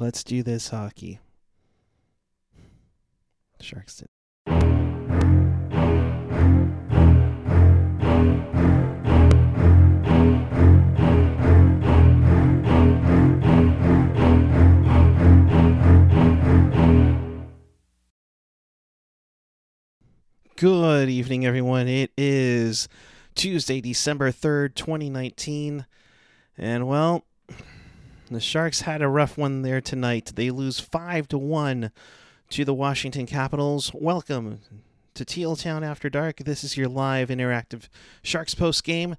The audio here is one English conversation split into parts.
Let's do this hockey. Sharks did. Good evening, everyone. It is Tuesday, December 3rd, 2019. And well, the Sharks had a rough one there tonight. They lose 5 to 1 to the Washington Capitals. Welcome to Teal Town After Dark. This is your live interactive Sharks post game.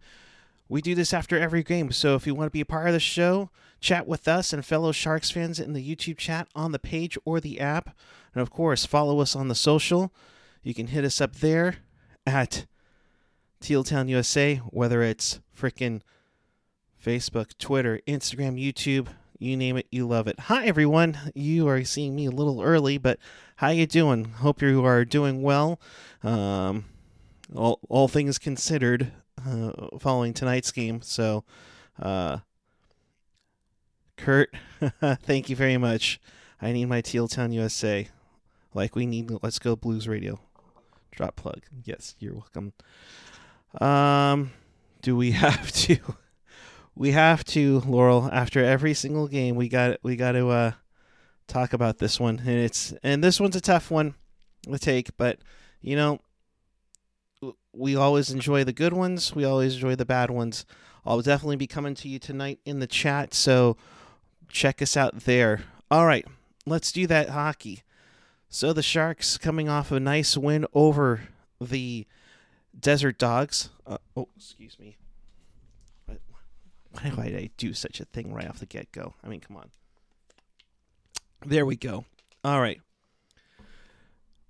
We do this after every game, so if you want to be a part of the show, chat with us and fellow Sharks fans in the YouTube chat on the page or the app. And of course, follow us on the social. You can hit us up there at Teal Town USA, whether it's frickin' Facebook, Twitter, Instagram, YouTube, you name it, you love it. Hi everyone. You are seeing me a little early, but how you doing? Hope you are doing well. Um, all, all things considered, uh, following tonight's game. So, uh, Kurt, thank you very much. I need my Teal Town USA, like we need Let's Go Blues Radio. Drop plug. Yes, you're welcome. Um, do we have to? We have to, Laurel. After every single game, we got we got to uh, talk about this one, and it's and this one's a tough one to take, but you know, we always enjoy the good ones. We always enjoy the bad ones. I'll definitely be coming to you tonight in the chat, so check us out there. All right, let's do that hockey. So the Sharks coming off a nice win over the Desert Dogs. Uh, oh, excuse me. Why did I do such a thing right off the get go? I mean, come on. There we go. All right.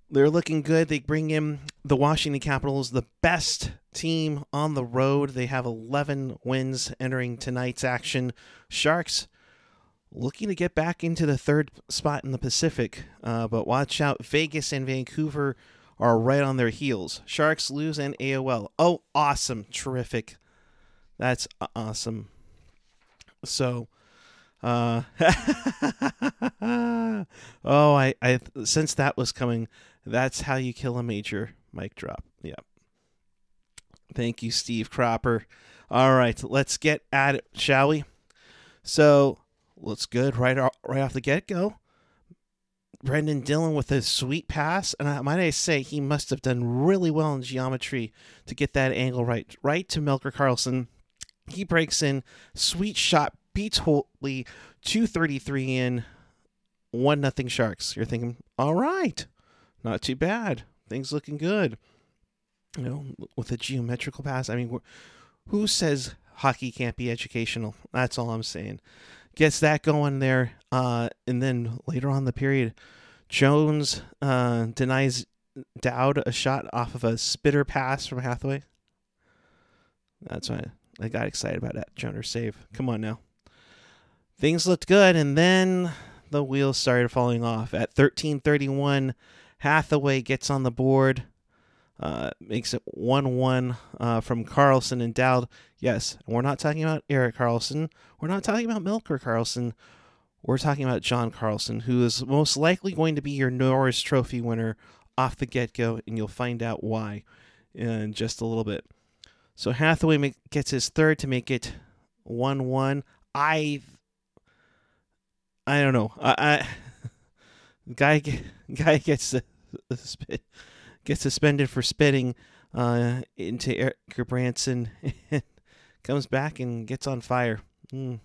They're looking good. They bring in the Washington Capitals, the best team on the road. They have 11 wins entering tonight's action. Sharks looking to get back into the third spot in the Pacific. Uh, but watch out, Vegas and Vancouver are right on their heels. Sharks lose and AOL. Oh, awesome. Terrific. That's awesome. So, uh, oh, I, I, since that was coming, that's how you kill a major mic drop. Yep. Thank you, Steve Cropper. All right, let's get at it, shall we? So, looks good right off, right off the get go. Brenden Dillon with a sweet pass, and I might I say he must have done really well in geometry to get that angle right, right to Melker Karlsson. He breaks in, sweet shot, beats thirty three in, one nothing Sharks. You're thinking, all right, not too bad, things looking good. You know, with a geometrical pass. I mean, who says hockey can't be educational? That's all I'm saying gets that going there. Uh, and then later on the period, Jones uh, denies Dowd a shot off of a spitter pass from Hathaway. That's why I got excited about that Jones save. Come on now. Things looked good, and then the wheels started falling off. At 13:31, Hathaway gets on the board. Uh, makes it 1 1 uh, from Carlson and Dowd. Yes, we're not talking about Erik Karlsson. We're not talking about Melker Karlsson. We're talking about John Carlson, who is most likely going to be your Norris Trophy winner off the get go, and you'll find out why in just a little bit. So Hathaway gets his third to make it 1 1. I. I don't know. I, I guy guy gets spit gets suspended for spitting uh, into Erik Branson and comes back and gets on fire. Mm.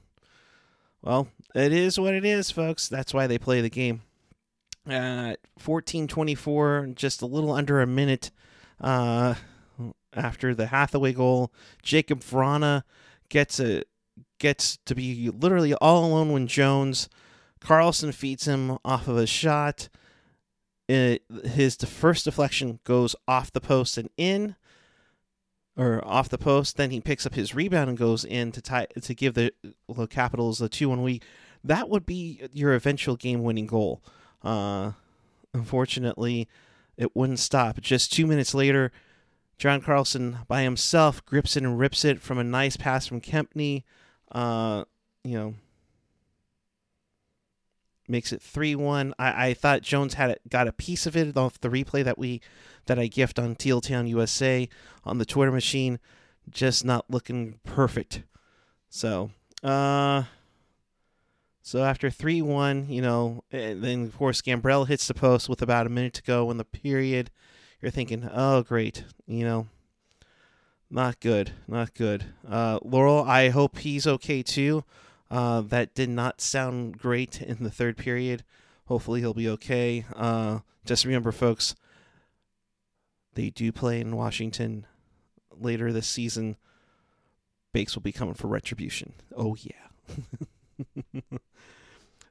Well, it is what it is, folks. That's why they play the game. Uh, 14-24, just a little under a minute uh, after the Hathaway goal. Jakub Vrana gets a gets to be literally all alone when Jones. Carlson feeds him off of a shot it, his first deflection goes off the post and in, or off the post. Then he picks up his rebound and goes in to tie to give the, Capitals a two one lead. That would be your eventual game winning goal. Uh, unfortunately, it wouldn't stop. Just two minutes later, John Carlson by himself grips it and rips it from a nice pass from Kempny. Uh, you know, makes it three one. I, I thought Jones had it, got a piece of it off the replay that we that I gift on Teal Town USA on the Twitter machine, just not looking perfect. So, uh, so after three one, you know, then of course Gambrell hits the post with about a minute to go in the period. You're thinking, oh great, you know, not good, not good. Uh, Laurel, I hope he's okay too. Uh, that did not sound great in the third period. Hopefully he'll be okay. Uh, just remember, folks, they do play in Washington later this season. Bakes will be coming for retribution. Oh, yeah.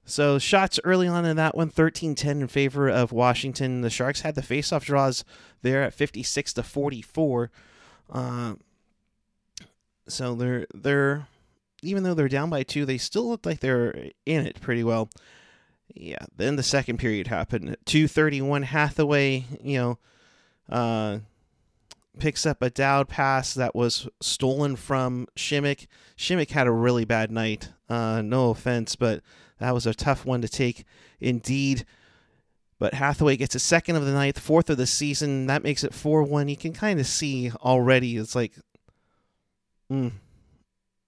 so shots early on in that one 13-10 in favor of Washington. The Sharks had the faceoff draws there at 56 to 44. Uh, so they're they're even though they're down by two, they still look like they're in it pretty well. Yeah, then the second period happened. 231 Hathaway, you know, uh, picks up a Dowd pass that was stolen from Simek. Simek had a really bad night. Uh, no offense, but that was a tough one to take indeed. But Hathaway gets a second of the ninth, fourth of the season. That makes it 4 1. You can kind of see already. It's like, mm,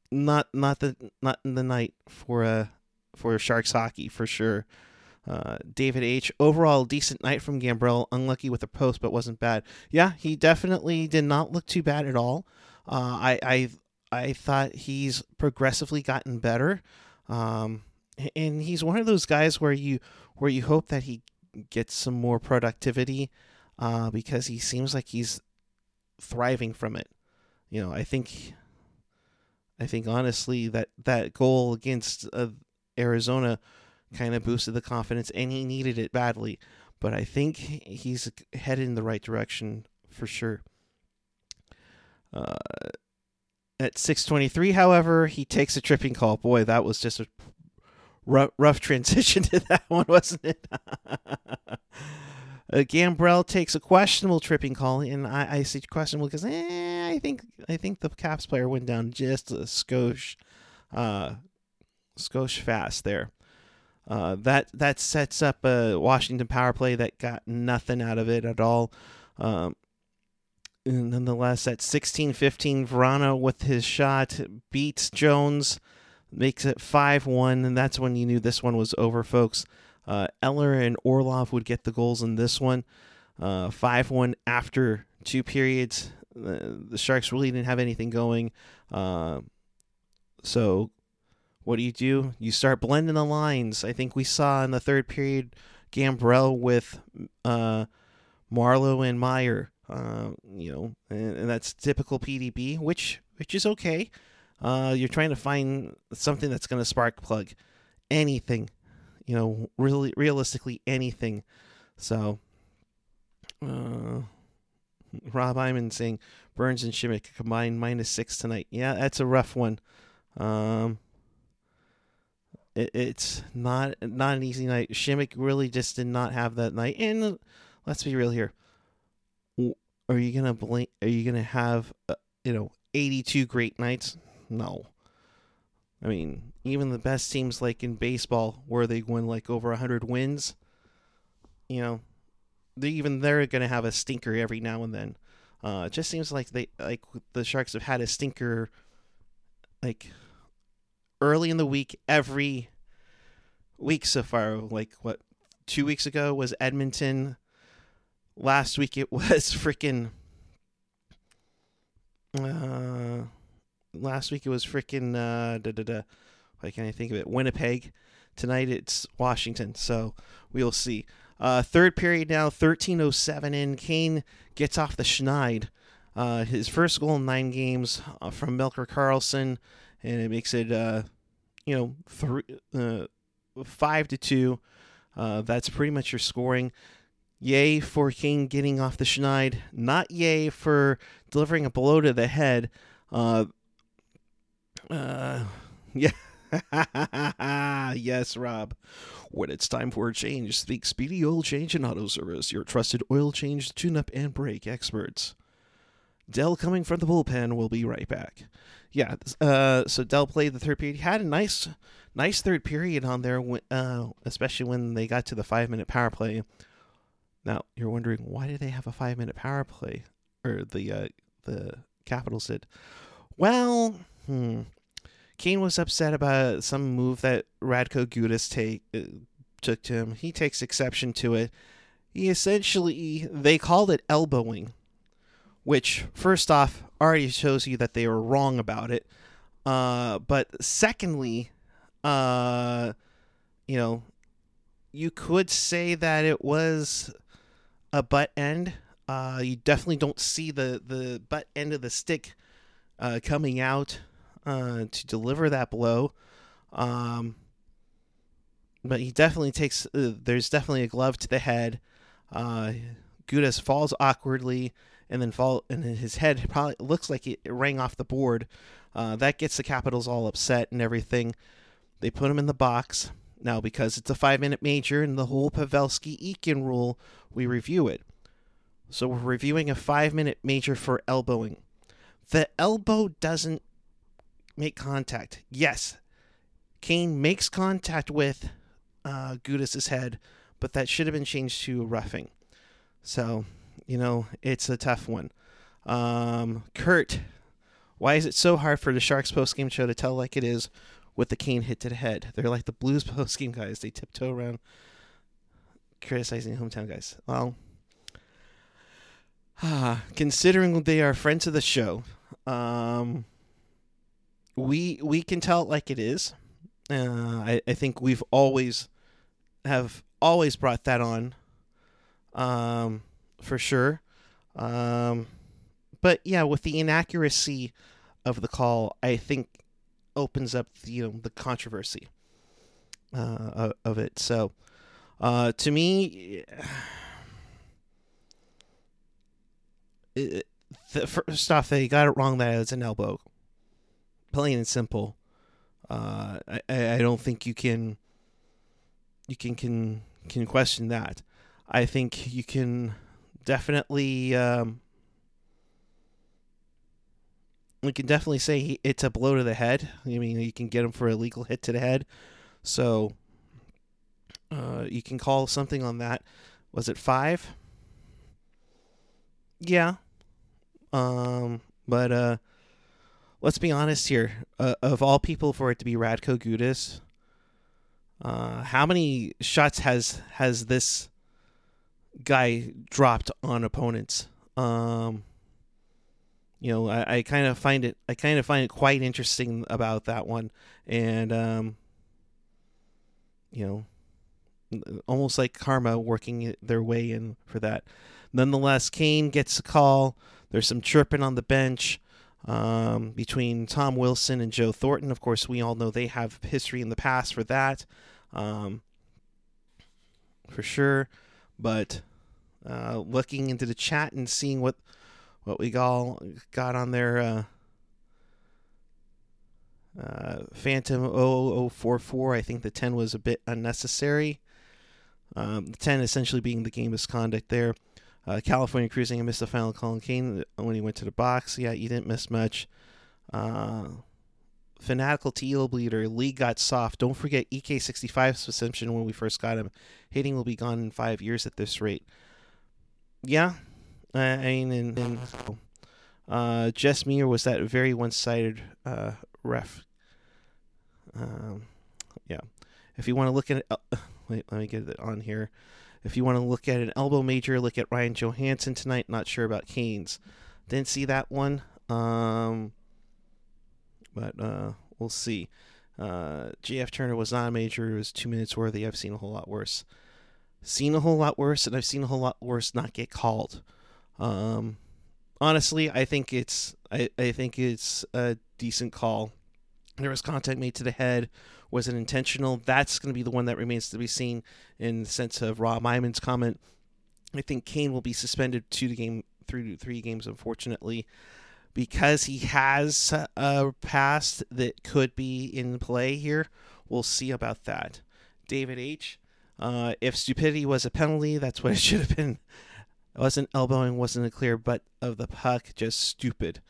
not not the not in the night for uh for Sharks hockey for sure. Uh, David H. Overall, decent night from Gambrell. Unlucky with the post, but wasn't bad. Yeah, he definitely did not look too bad at all. Uh, I I I thought he's progressively gotten better, um, and he's one of those guys where you where you hope that he gets some more productivity, uh, because he seems like he's thriving from it. You know, I think I think honestly that that goal against uh, Arizona kind of boosted the confidence, and he needed it badly. But I think he's headed in the right direction for sure. Uh, at 6:23, however, he takes a tripping call. Boy, that was just a rough, rough transition to that one, wasn't it? Uh, Gambrell takes a questionable tripping call, and I, I say questionable because eh, I think I think the Caps player went down just a skosh, uh, skosh fast there. Uh, that that sets up a Washington power play that got nothing out of it at all. Um, nonetheless, at 16-15, Vrana with his shot beats Jones, makes it 5-1, and that's when you knew this one was over, folks. Uh, Eller and Orlov would get the goals in this one. Uh, 5 1 after two periods. Uh, the Sharks really didn't have anything going. Uh, so, what do you do? You start blending the lines. I think we saw in the third period Gambrell with uh, Marleau and Meier. Uh, you know, and, and, that's typical PDB, which which is okay. Uh, you're trying to find something that's going to spark plug anything you know, really realistically anything. So, uh, Rob Iman saying Burns and Simek combined minus six tonight. Yeah, that's a rough one. Um, it, it's not not an easy night. Simek really just did not have that night. And let's be real here. Are you gonna? Are you gonna have uh, you know eighty two great nights? No. I mean, even the best teams like in baseball where they win like over 100 wins, you know, they even they're going to have a stinker every now and then. Uh, it just seems like they like the Sharks have had a stinker like early in the week every week so far. Like what two weeks ago was Edmonton. Last week it was freaking. Uh, last week it was freaking. Uh, da da da why can't I think of it? Winnipeg. Tonight it's Washington. So we'll see. Uh, third period now, 13.07 in. Kane gets off the schneid. Uh, his first goal in nine games uh, from Melker Karlsson, and it makes it, uh, you know, three, uh, five to two. Uh, that's pretty much your scoring. Yay for Kane getting off the schneid. Not yay for delivering a blow to the head. Uh, yeah. yes, Rob. When it's time for a change, speak Speedy Oil Change and Auto Service, your trusted oil change, tune up, and brake experts. Dell coming from the bullpen. We'll be right back. Yeah, uh, so Dell played the third period. He had a nice, nice third period on there, uh, especially when they got to the five minute power play. Now you're wondering why did they have a five minute power play, or the uh, the Capitals did? Well, hmm. Kane was upset about some move that Radko Gudas take uh, took to him. He takes exception to it. He essentially they called it elbowing, which first off already shows you that they were wrong about it. Uh, but secondly, uh, you know, you could say that it was a butt end. Uh, you definitely don't see the the butt end of the stick uh, coming out uh, to deliver that blow. Um, but he definitely takes. Uh, there's definitely a glove to the head. Uh, Gudas falls awkwardly and then fall, and his head probably looks like it, rang off the board. Uh, that gets the Capitals all upset and everything. They put him in the box. Now, because it's a five minute major and the whole Pavelski Eakin rule, we review it. So we're reviewing a five minute major for elbowing. The elbow doesn't make contact. Yes, Kane makes contact with uh, Gudas's head, but that should have been changed to roughing. So, you know, it's a tough one. Um, Kurt, why is it so hard for the Sharks post game show to tell like it is with the Kane hit to the head? They're like the Blues post game guys. They tiptoe around criticizing hometown guys. Well, ah, considering they are friends of the show, um, we we can tell it like it is. Uh, I, I think we've always have always brought that on, um, for sure. Um, but yeah, with the inaccuracy of the call, I think opens up the, you know the controversy uh, of it. So, uh, to me, it, the first off, they got it wrong that it's an elbow plain and simple. Uh, I, I don't think you can you can can can question that. I think you can definitely um, we can definitely say it's a blow to the head. I mean, you can get him for a legal hit to the head. So uh, you can call something on that. Was it five? Yeah. Um, but uh, let's be honest here. Uh, of all people, for it to be Radko Gudas, uh, how many shots has has this guy dropped on opponents? Um, you know, I, I kind of find it I kind of find it quite interesting about that one, and um, you know, almost like karma working their way in for that. Nonetheless, Kane gets a call. There's some chirping on the bench um, between Tom Wilson and Joe Thornton. Of course, we all know they have history in the past for that, um, for sure. But uh, looking into the chat and seeing what what we all got on there. Uh, uh, Phantom 0044, I think the 10 was a bit unnecessary. Um, the 10 essentially being the game misconduct there. Uh, California cruising, I missed the final call on Kane when he went to the box. Yeah, you didn't miss much. Uh, Fanatical Teal Bleeder, League got soft. Don't forget EK65's suspension when we first got him. Hitting will be gone in five years at this rate. Yeah, I mean, and, and uh, Jess Meir was that very one-sided uh, ref. Um, yeah, if you want to look at it, uh, wait, let me get it on here. If you want to look at an elbow major, look at Ryan Johansen tonight. Not sure about Canes. Didn't see that one. Um, but uh, we'll see. Uh, JF Turner was not a major. It was two minutes worthy. I've seen a whole lot worse. Seen a whole lot worse, and I've seen a whole lot worse not get called. Um, honestly, I think it's I, I think it's a decent call. There was contact made to the head. Was it intentional? That's going to be the one that remains to be seen in the sense of Rob Iman's comment. I think Kane will be suspended to the game through three games, unfortunately, because he has a past that could be in play here. We'll see about that. David H. Uh, if stupidity was a penalty, that's what it should have been. It wasn't elbowing, wasn't a clear butt of the puck, just stupid.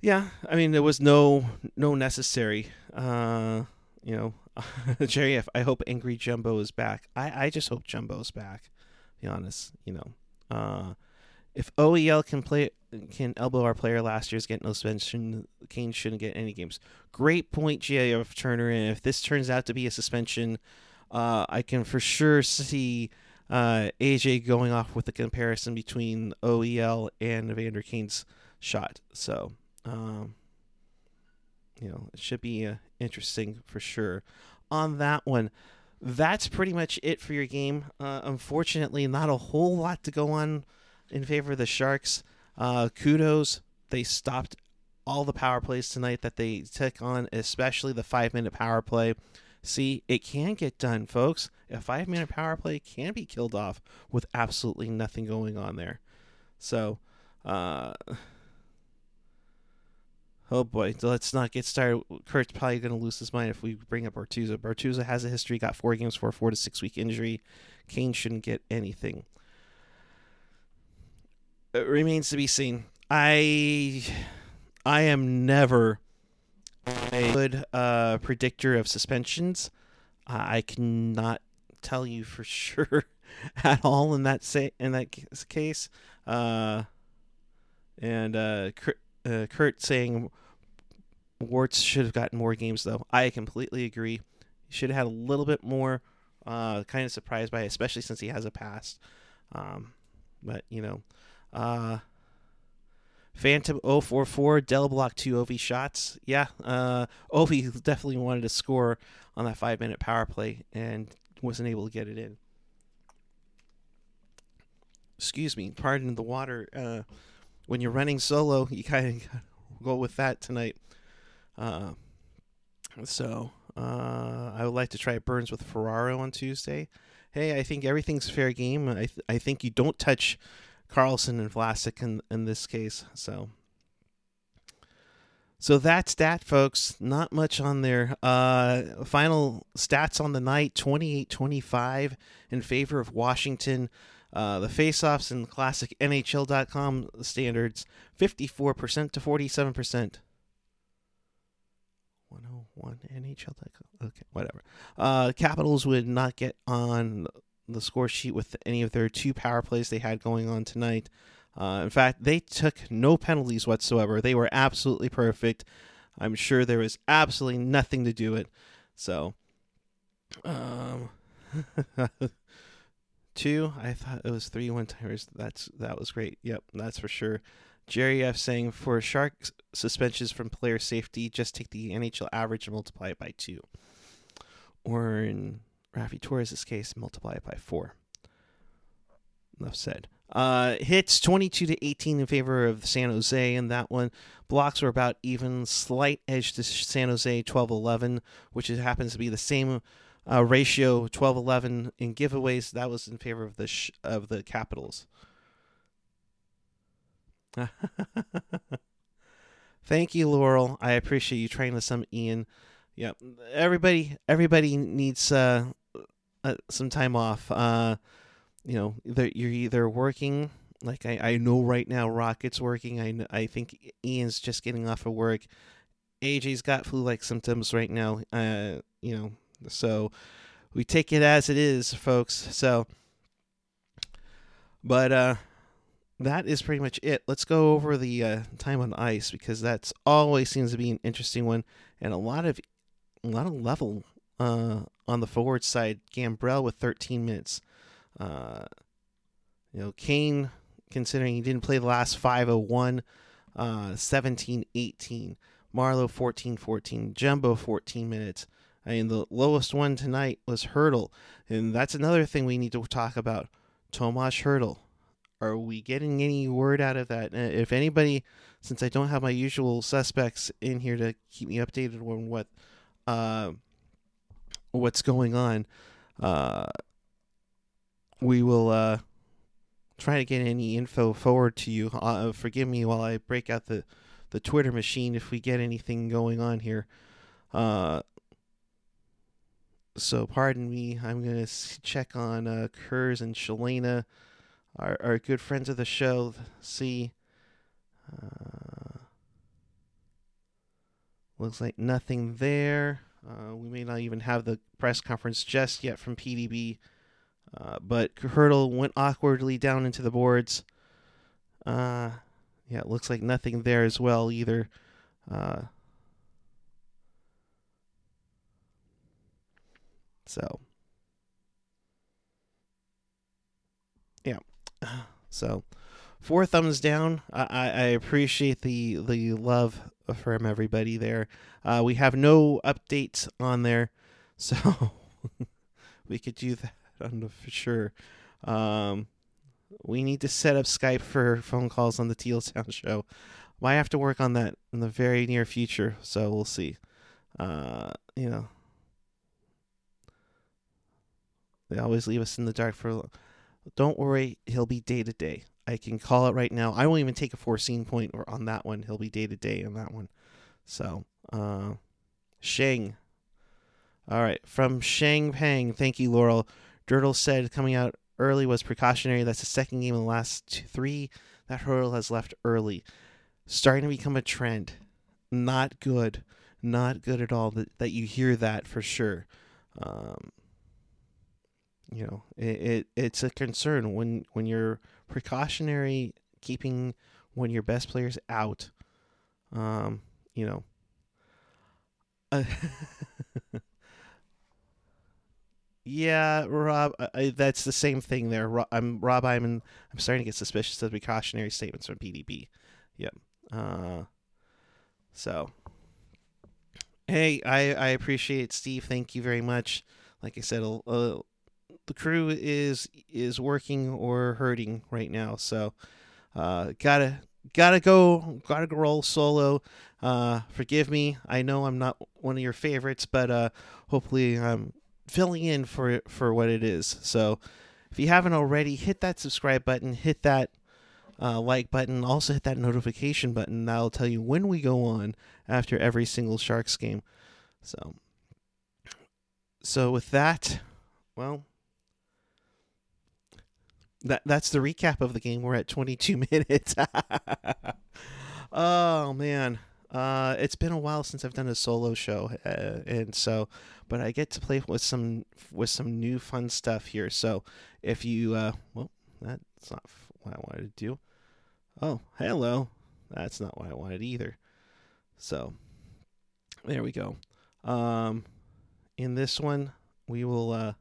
Yeah, I mean there was no no necessary. Uh, you know, Jerry. I hope Angry Jumbo is back. I I just hope Jumbo's back. be honest, you know. Uh, if OEL can play can elbow our player last year's get no suspension, Kane shouldn't get any games. Great point, GIF Turner. And if this turns out to be a suspension, uh, I can for sure see uh, AJ going off with the comparison between OEL and Evander Kane's shot. So, um, you know, it should be uh, interesting for sure. On that one, that's pretty much it for your game. Uh, unfortunately, not a whole lot to go on in favor of the Sharks. Uh, kudos, they stopped all the power plays tonight that they took on, especially the five minute power play. See, it can get done, folks. A five minute power play can be killed off with absolutely nothing going on there. So, uh, oh boy, let's not get started. Kurt's probably going to lose his mind if we bring up Bortuzzo. Bortuzzo has a history, got four games for a four to six week injury. Kane shouldn't get anything it remains to be seen. I I am never a good uh, predictor of suspensions. I cannot tell you for sure at all in that say in that case. Uh, and uh, Kurt, uh, Kurt saying Warts should have gotten more games though. I completely agree. He should have had a little bit more. Uh, kind of surprised by it, especially since he has a past. Um, but you know, uh, Phantom 044, Dell Block 2 Ovi shots. Yeah, uh, Ovi definitely wanted to score on that five minute power play and wasn't able to get it in. Excuse me, pardon the water. Uh, when you're running solo, you kind of go with that tonight. Uh, so uh, I would like to try Burns with Ferraro on Tuesday. Hey, I think everything's fair game. I th- I think you don't touch Karlsson and Vlasic in in this case. So so that's that, folks. Not much on there. Uh, final stats on the night 28 25 in favor of Washington. Uh, the faceoffs in classic NHL.com standards 54% to 47%. 101 NHL.com. Okay, whatever. Uh, Capitals would not get on the score sheet with any of their two power plays they had going on tonight. Uh, in fact, they took no penalties whatsoever. They were absolutely perfect. I'm sure there was absolutely nothing to do it. So, um, two. I thought it was three one timers. That's that was great. Yep, that's for sure. Jerry F saying for shark suspensions from player safety, just take the NHL average and multiply it by two. Or in Raffi Torres' case, multiply it by four. Enough said. Uh, hits 22 to 18 in favor of San Jose in that one. Blocks were about even, slight edge to San Jose 12 11, which happens to be the same uh, ratio 12 11 in giveaways. That was in favor of the sh- of the Capitals. Thank you, Laurel. I appreciate you trying this some Ian. Yep. Everybody everybody needs uh, uh, some time off. Uh, you know, either you're either working, like I, I know right now, Rocket's working. I I think Ian's just getting off of work. AJ's got flu-like symptoms right now. Uh, you know, so we take it as it is, folks. So, but uh, that is pretty much it. Let's go over the uh, time on ice because that's always seems to be an interesting one and a lot of a lot of level uh, on the forward side, Gambrell with 13 minutes. Uh, you know, Kane, considering he didn't play the last 501, uh, 17 18. Marleau 14 14. Jumbo 14 minutes. I mean, the lowest one tonight was Hertl. And that's another thing we need to talk about. Tomas Hertl. Are we getting any word out of that? Uh, if anybody, since I don't have my usual suspects in here to keep me updated on what uh, what's going on, uh, we will uh, try to get any info forward to you. Uh, forgive me while I break out the, the Twitter machine if we get anything going on here. Uh, so pardon me. I'm gonna check on uh, Kurz and Shalana. Our, our good friends of the show see. Uh, looks like nothing there. Uh, we may not even have the press conference just yet from PDB. Uh, but Hertl went awkwardly down into the boards. Uh, yeah, it looks like nothing there as well either. Uh, so, yeah. So, four thumbs down. I, I appreciate the the love from everybody there. Uh, we have no updates on there, so we could do that on the for sure. Um, we need to set up Skype for phone calls on the Teal Sound show. Might have to work on that in the very near future, so we'll see. Uh, you know, they always leave us in the dark for. Don't worry, he'll be day to day. I can call it right now. I won't even take a foreseen point or on that one. He'll be day to day on that one. So, uh, Sheng. All right, from Sheng Peng. Thank you, Laurel. Durdle said coming out early was precautionary. That's the second game in the last two, three that Hertl has left early. Starting to become a trend. Not good. Not good at all that, that you hear that for sure. Um, you know, it, it it's a concern when when you're precautionary keeping one of your best players out. Um, you know. Uh, yeah, Rob, I, that's the same thing there. I'm Rob. I'm in, I'm starting to get suspicious of the precautionary statements from PDB. Yep. Uh, so, hey, I I appreciate Steve. Thank you very much. Like I said, uh, the crew is is working or hurting right now, so uh, gotta gotta go gotta go roll solo. Uh, forgive me. I know I'm not one of your favorites, but uh, hopefully I'm filling in for for what it is. So if you haven't already, hit that subscribe button, hit that uh, like button, also hit that notification button. That'll tell you when we go on after every single Sharks game. So so with that, well that that's the recap of the game. We're at 22 minutes. oh man, uh, it's been a while since I've done a solo show, uh, and so, but I get to play with some with some new fun stuff here. So if you, uh, well, that's not what I wanted to do. Oh, hello. That's not what I wanted either. So there we go. Um, in this one, we will uh,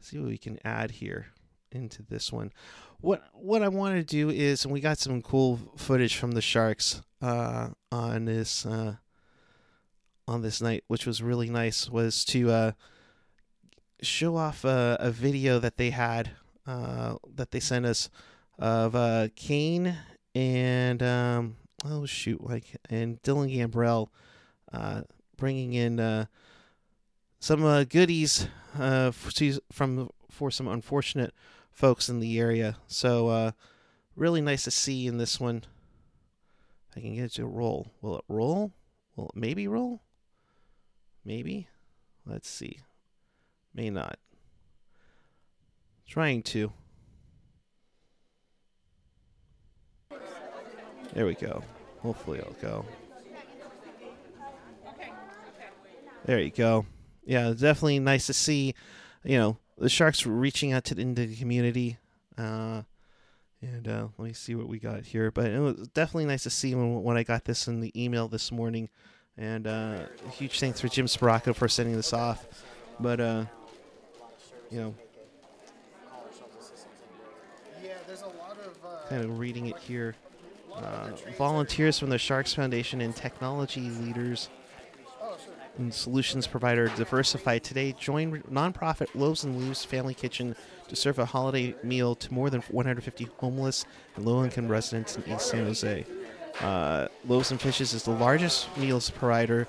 see what we can add here into this one. What what I want to do is, and we got some cool footage from the Sharks uh, on this uh, on this night, which was really nice. Was to uh, show off a, a, video that they had uh, that they sent us of uh, Kane and um, oh shoot, like and Dylan Gambrell uh, bringing in some goodies from for some unfortunate folks in the area. So uh, really nice to see in this one. I can get it to roll. Will it roll? Will it maybe roll? Maybe. Let's see. May not. Trying to. There we go. Hopefully it'll go. There you go. Yeah, definitely nice to see, you know, the Sharks reaching out to the, into the community. Uh, and uh, let me see what we got here. But it was definitely nice to see when, when I got this in the email this morning. And uh, huge thanks for Jim Sparacco for sending this off. But, uh, you know, kind of reading it here. Uh, volunteers from the Sharks Foundation and technology leaders and solutions provider Diversified today joined nonprofit Loaves and Leaves Family Kitchen to serve a holiday meal to more than 150 homeless and low-income residents in East San Jose. Uh, Loaves and Fishes is the largest meals provider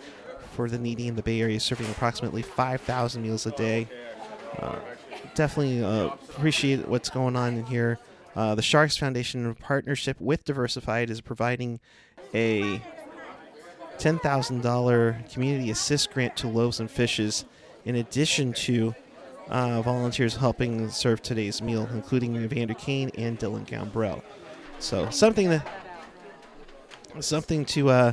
for the needy in the Bay Area, serving approximately 5,000 meals a day. Uh, definitely uh, appreciate what's going on in here. Uh, the Sharks Foundation, in partnership with Diversified, is providing a $10,000 community assist grant to Loaves and Fishes, in addition to uh, volunteers helping serve today's meal, including Evander Kane and Dylan Gambrell. So something to something to uh,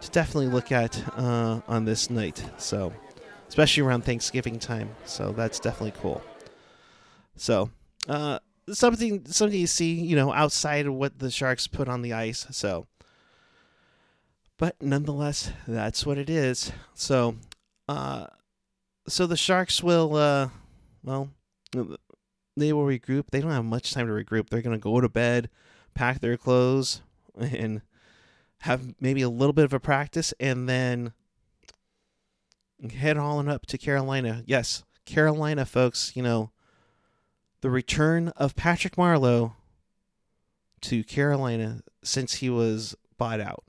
to definitely look at uh, on this night. So especially around Thanksgiving time. So that's definitely cool. So uh, something something you see, you know, outside of what the Sharks put on the ice. So, but nonetheless, that's what it is. So, uh, so the Sharks will, uh, well, they will regroup. They don't have much time to regroup. They're gonna go to bed, pack their clothes, and have maybe a little bit of a practice, and then head on up to Carolina. Yes, Carolina, folks. You know the return of Patrick Marleau to Carolina since he was bought out.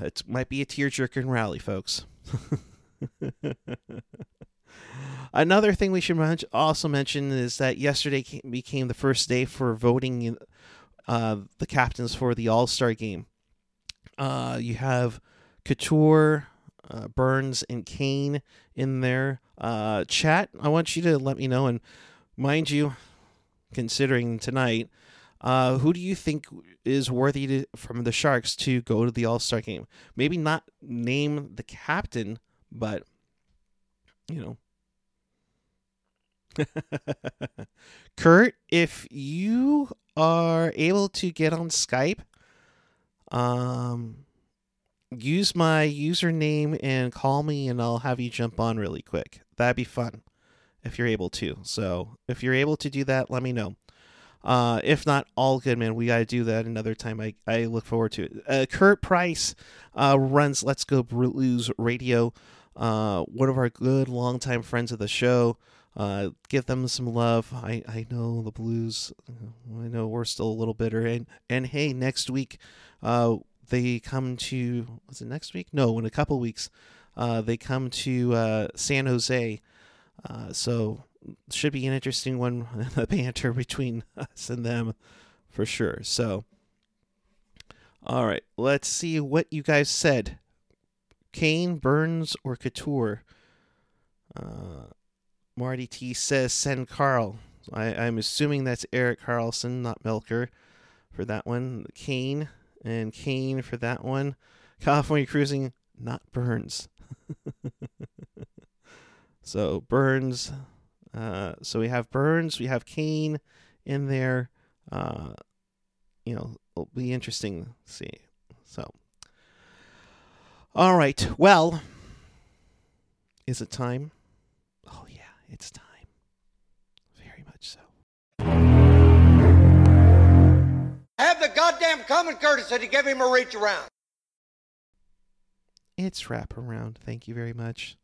It might be a tearjerker rally, folks. Another thing we should also mention is that yesterday became the first day for voting uh, the captains for the All Star game. Uh, you have Couture, uh, Burns, and Kane in there. Uh, chat, I want you to let me know. And mind you, considering tonight, uh, who do you think is worthy to, from the Sharks to go to the All Star game? Maybe not name the captain, but you know. Kurt, if you are able to get on Skype, um, use my username and call me, and I'll have you jump on really quick. That'd be fun if you're able to. So if you're able to do that, let me know. Uh, if not, all good, man. We got to do that another time. I, I look forward to it. Uh, Kurt Price uh, runs Let's Go Blues Radio, uh, one of our good longtime friends of the show. Uh, give them some love. I, I know the Blues. I know we're still a little bitter. And and hey, next week, uh, they come to was it next week? No, in a couple weeks, uh, they come to uh, San Jose. Uh, so should be an interesting one, the banter between us and them, for sure. So, all right, let's see what you guys said. Kane, Burns, or Couture? Uh, Marty T says send Carl. I, I'm assuming that's Erik Karlsson, not Melker, for that one. Kane and Kane for that one. California Cruising, not Burns. so Burns. Uh, so we have Burns, we have Kane in there. Uh, you know, it'll be interesting to see. So, all right. Well, is it time? Oh yeah, it's time. Very much so. Have the goddamn common courtesy to give him a reach around. It's wrap around. Thank you very much.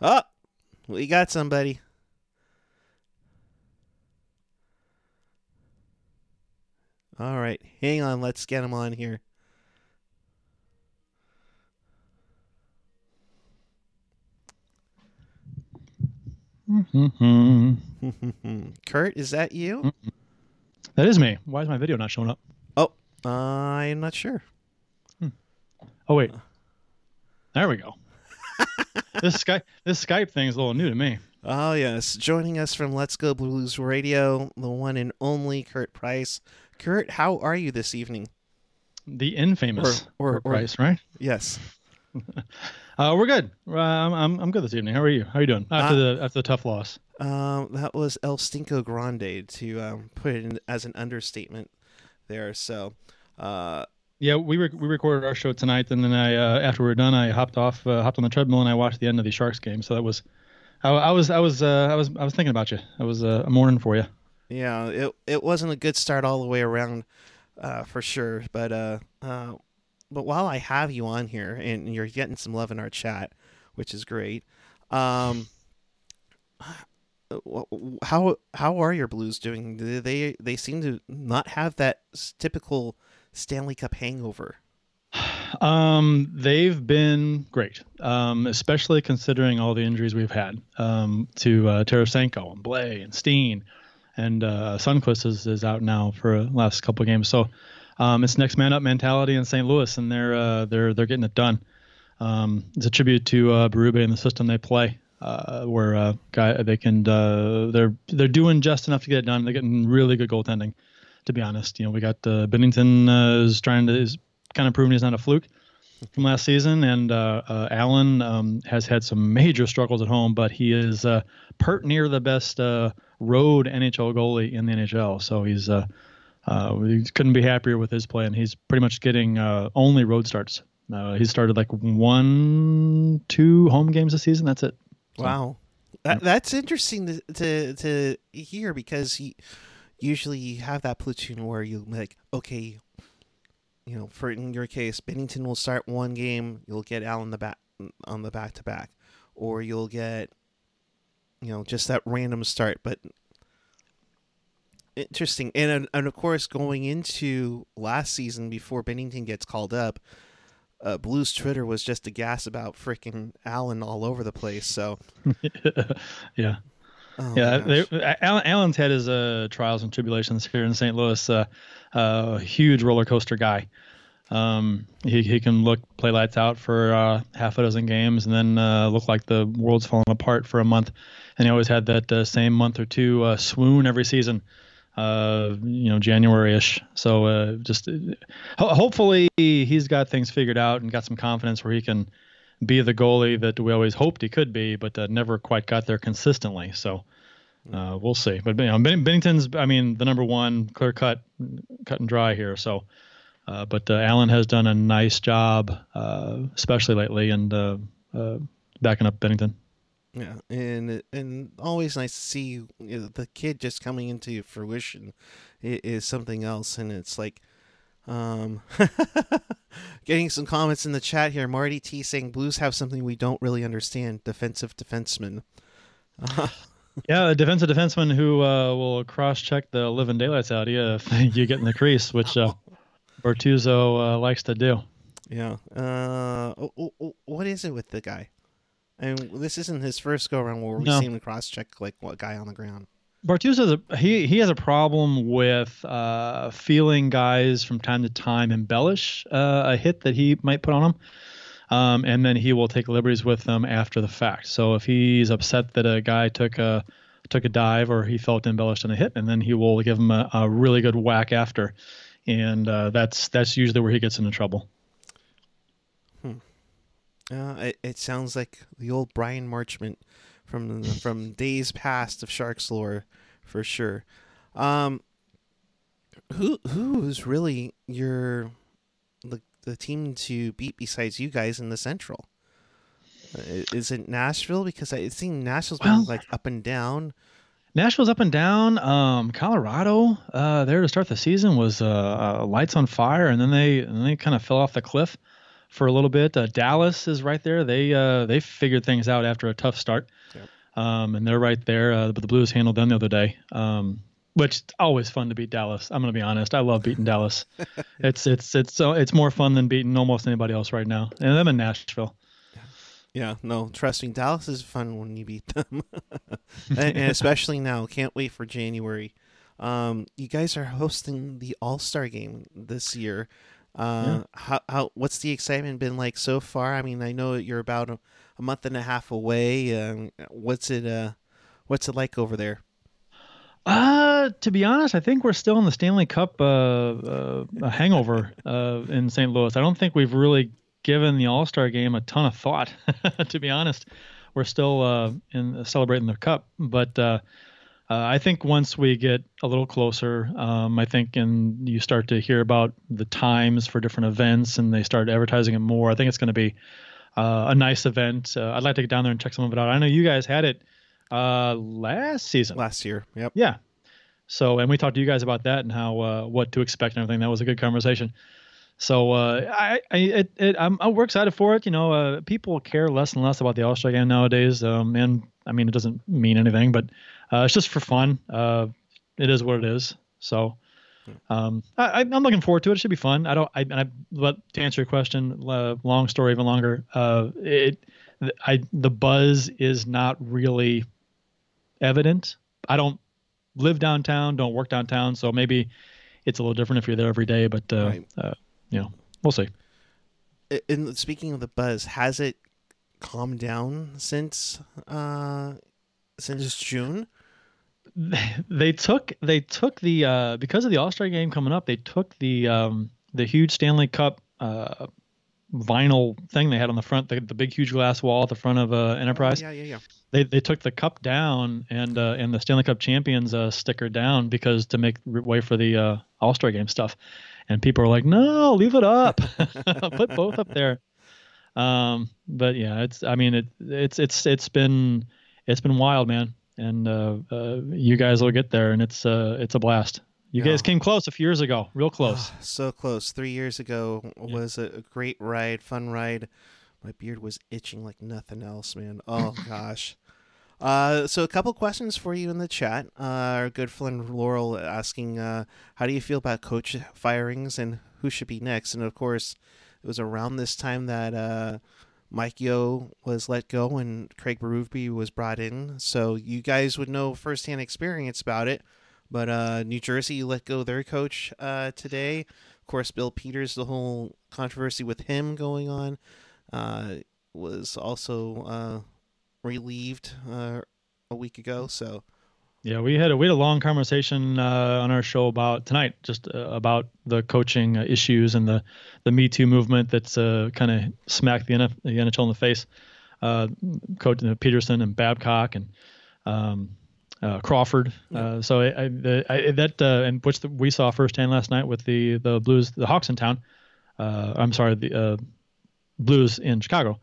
Oh, we got somebody. All right, hang on. Let's get him on here. Kurt, is that you? That is me. Why is my video not showing up? Oh, uh, I'm not sure. Hmm. Oh wait, there we go. this Skype this Skype thing is a little new to me. Oh yes, joining us from Let's Go Blues Radio, the one and only Kurt Price. Kurt, how are you this evening? The infamous or, or, Kurt Price, right? Yes. uh, we're good. Uh, I'm, I'm good this evening. How are you? How are you doing after uh, the after the tough loss? Um, that was El Stinko Grande to um, put it in, as an understatement there. So, uh, yeah, we re- we recorded our show tonight, and then I uh, after we were done, I hopped off, uh, hopped on the treadmill, and I watched the end of the Sharks game. So that was, I, I was I was uh, I was I was thinking about you. I was uh, a morning for you. Yeah, it it wasn't a good start all the way around, uh, for sure. But uh, uh, but while I have you on here and you're getting some love in our chat, which is great. Um, how how are your Blues doing? They they seem to not have that typical Stanley Cup hangover. Um, they've been great, um, especially considering all the injuries we've had um, to uh, Tarasenko and Blais and Steen, and uh, Sundqvist is, is out now for the last couple games. So um, it's next man up mentality in St. Louis, and they're uh, they're they're getting it done. Um, it's a tribute to uh, Berube and the system they play. uh, where uh, guy they can uh, they're they're doing just enough to get it done. They're getting really good goaltending, to be honest. You know, we got Binnington uh, is trying to is kind of proving he's not a fluke from last season, and uh, uh, Allen um, has had some major struggles at home, but he is uh, pert near the best road NHL goalie in the NHL. So he's uh, uh, we couldn't be happier with his play, and he's pretty much getting uh, only road starts. Uh, he started like one, two home games this season. That's it. So, Wow, that, that's interesting to, to to hear because you usually you have that platoon where you like okay, you know, for in your case, Binnington will start one game, you'll get Allen the back on the back to back, or you'll get you know just that random start, but. Interesting, and and of course, going into last season before Binnington gets called up, uh, Blues Twitter was just a gas about freaking Allen all over the place. So, yeah. oh yeah, they, Allen, Allen's had his uh, trials and tribulations here in St. Louis. Uh, uh, huge roller coaster guy. Um, he he can look play lights out for uh, half a dozen games and then uh, look like the world's falling apart for a month. And he always had that uh, same month or two uh, swoon every season. Uh, you know, January-ish. So uh, just ho- hopefully he's got things figured out and got some confidence where he can be the goalie that we always hoped he could be, but never quite got there consistently. So we'll see. But you know, Binnington's, I mean, the number one, clear cut, cut and dry here. So, uh, but uh, Allen has done a nice job, uh, especially lately, and uh, uh, backing up Binnington. Yeah, and and always nice to see you know, the kid just coming into fruition is something else, and it's like, um, getting some comments in the chat here. Marty T saying Blues have something we don't really understand: defensive defensemen. Yeah, a defensive defenseman who uh, will cross-check the living daylights out of you if you get in the crease, which uh, Bortuzzo uh, likes to do. Yeah. Uh, oh, oh, oh, what is it with the guy? And this isn't his first go around where we No. see him cross check like what guy on the ground. Bortuzzo's a he he has a problem with uh, feeling guys from time to time embellish uh, a hit that he might put on them, um, and then he will take liberties with them after the fact. So if he's upset that a guy took a took a dive or he felt embellished on a hit, and then he will give him a, a really good whack after, and uh, that's that's usually where he gets into trouble. Uh, it, it sounds like the old Bryan Marchment from the, from days past of Sharks lore, for sure. Um, who who is really your the the team to beat besides you guys in the Central? Uh, Is it Nashville? Because I, it seems Nashville's been like up and down. Nashville's up and down. Um, Colorado, uh, there to start the season was uh, uh, lights on fire, and then they and they kind of fell off the cliff for a little bit. Uh, Dallas is right there. They uh, they figured things out after a tough start, Yep. um, and they're right there. Uh, but the Blues handled them the other day, um, which is always fun to beat Dallas. I'm gonna be honest. I love beating Dallas. it's it's it's so it's more fun than beating almost anybody else right now. And them in Nashville. Yeah, no, trust me, Dallas is fun when you beat them, and, and especially now. Can't wait for January. Um, you guys are hosting the All Star Game this year. Uh, how how what's the excitement been like so far? I mean, I know you're about a, a month and a half away. Um, what's it uh, what's it like over there? Uh, to be honest, I think we're still in the Stanley Cup uh, uh, hangover uh, in St. Louis. I don't think we've really given the All Star game a ton of thought. to be honest, we're still uh, in celebrating the cup, but uh, uh, I think once we get a little closer, um, I think, and you start to hear about the times for different events, and they start advertising it more. I think it's going to be uh, a nice event. Uh, I'd like to get down there and check some of it out. I know you guys had it uh, last season. Last year, yep. Yeah. So, and we talked to you guys about that and how uh, what to expect and everything. That was a good conversation. So, uh, I, I, it, it, I'm, I'm, we're excited for it. You know, uh, people care less and less about the All Star game nowadays. Um, and I mean, it doesn't mean anything, but uh, it's just for fun. Uh, it is what it is. So, um, I, I'm looking forward to it. It should be fun. I don't. I, I but to answer your question, uh, long story even longer. Uh, it, I the buzz is not really evident. I don't live downtown, don't work downtown, so maybe it's a little different if you're there every day. But uh, Right. uh, you know, we'll see. I- And speaking of the buzz, has it calmed down since uh, since June? They took they took the uh, because of the All Star game coming up. They took the um, the huge Stanley Cup uh, vinyl thing they had on the front, the, the big huge glass wall at the front of uh, Enterprise. Oh, yeah, yeah, yeah. They they took the cup down and uh, and the Stanley Cup champions uh, sticker down because to make way for the uh, All Star game stuff. And people are like, no, leave it up, put both up there. Um, but yeah, it's I mean it it's it's it's been it's been wild, man and uh, uh, you guys will get there, and it's uh, it's a blast. You Yeah. guys came close a few years ago, real close. Ah, so close. Three years ago was a, a great ride, fun ride. My beard was itching like nothing else, man. Oh gosh. Uh, so a couple questions for you in the chat. Uh, our good friend Laurel asking, uh, how do you feel about coach firings and who should be next? And of course, it was around this time that uh, Mike Yeo was let go and Craig Berube was brought in. So you guys would know firsthand experience about it. But uh, New Jersey let go their coach uh, today. Of course, Bill Peters, the whole controversy with him going on, was also relieved uh, a week ago. So Yeah, we had a we had a long conversation uh, on our show about tonight, just uh, about the coaching uh, issues and the the Me Too movement that's uh, kind of smacked the, NF, the NHL in the face. Uh, Coach uh, Peterson and Babcock and um, uh, Crawford. Uh, so I, I, the, I, that uh, and which the, we saw firsthand last night with the the Blues, the Hawks in town. Uh, I'm sorry, the uh, Blues in Chicago.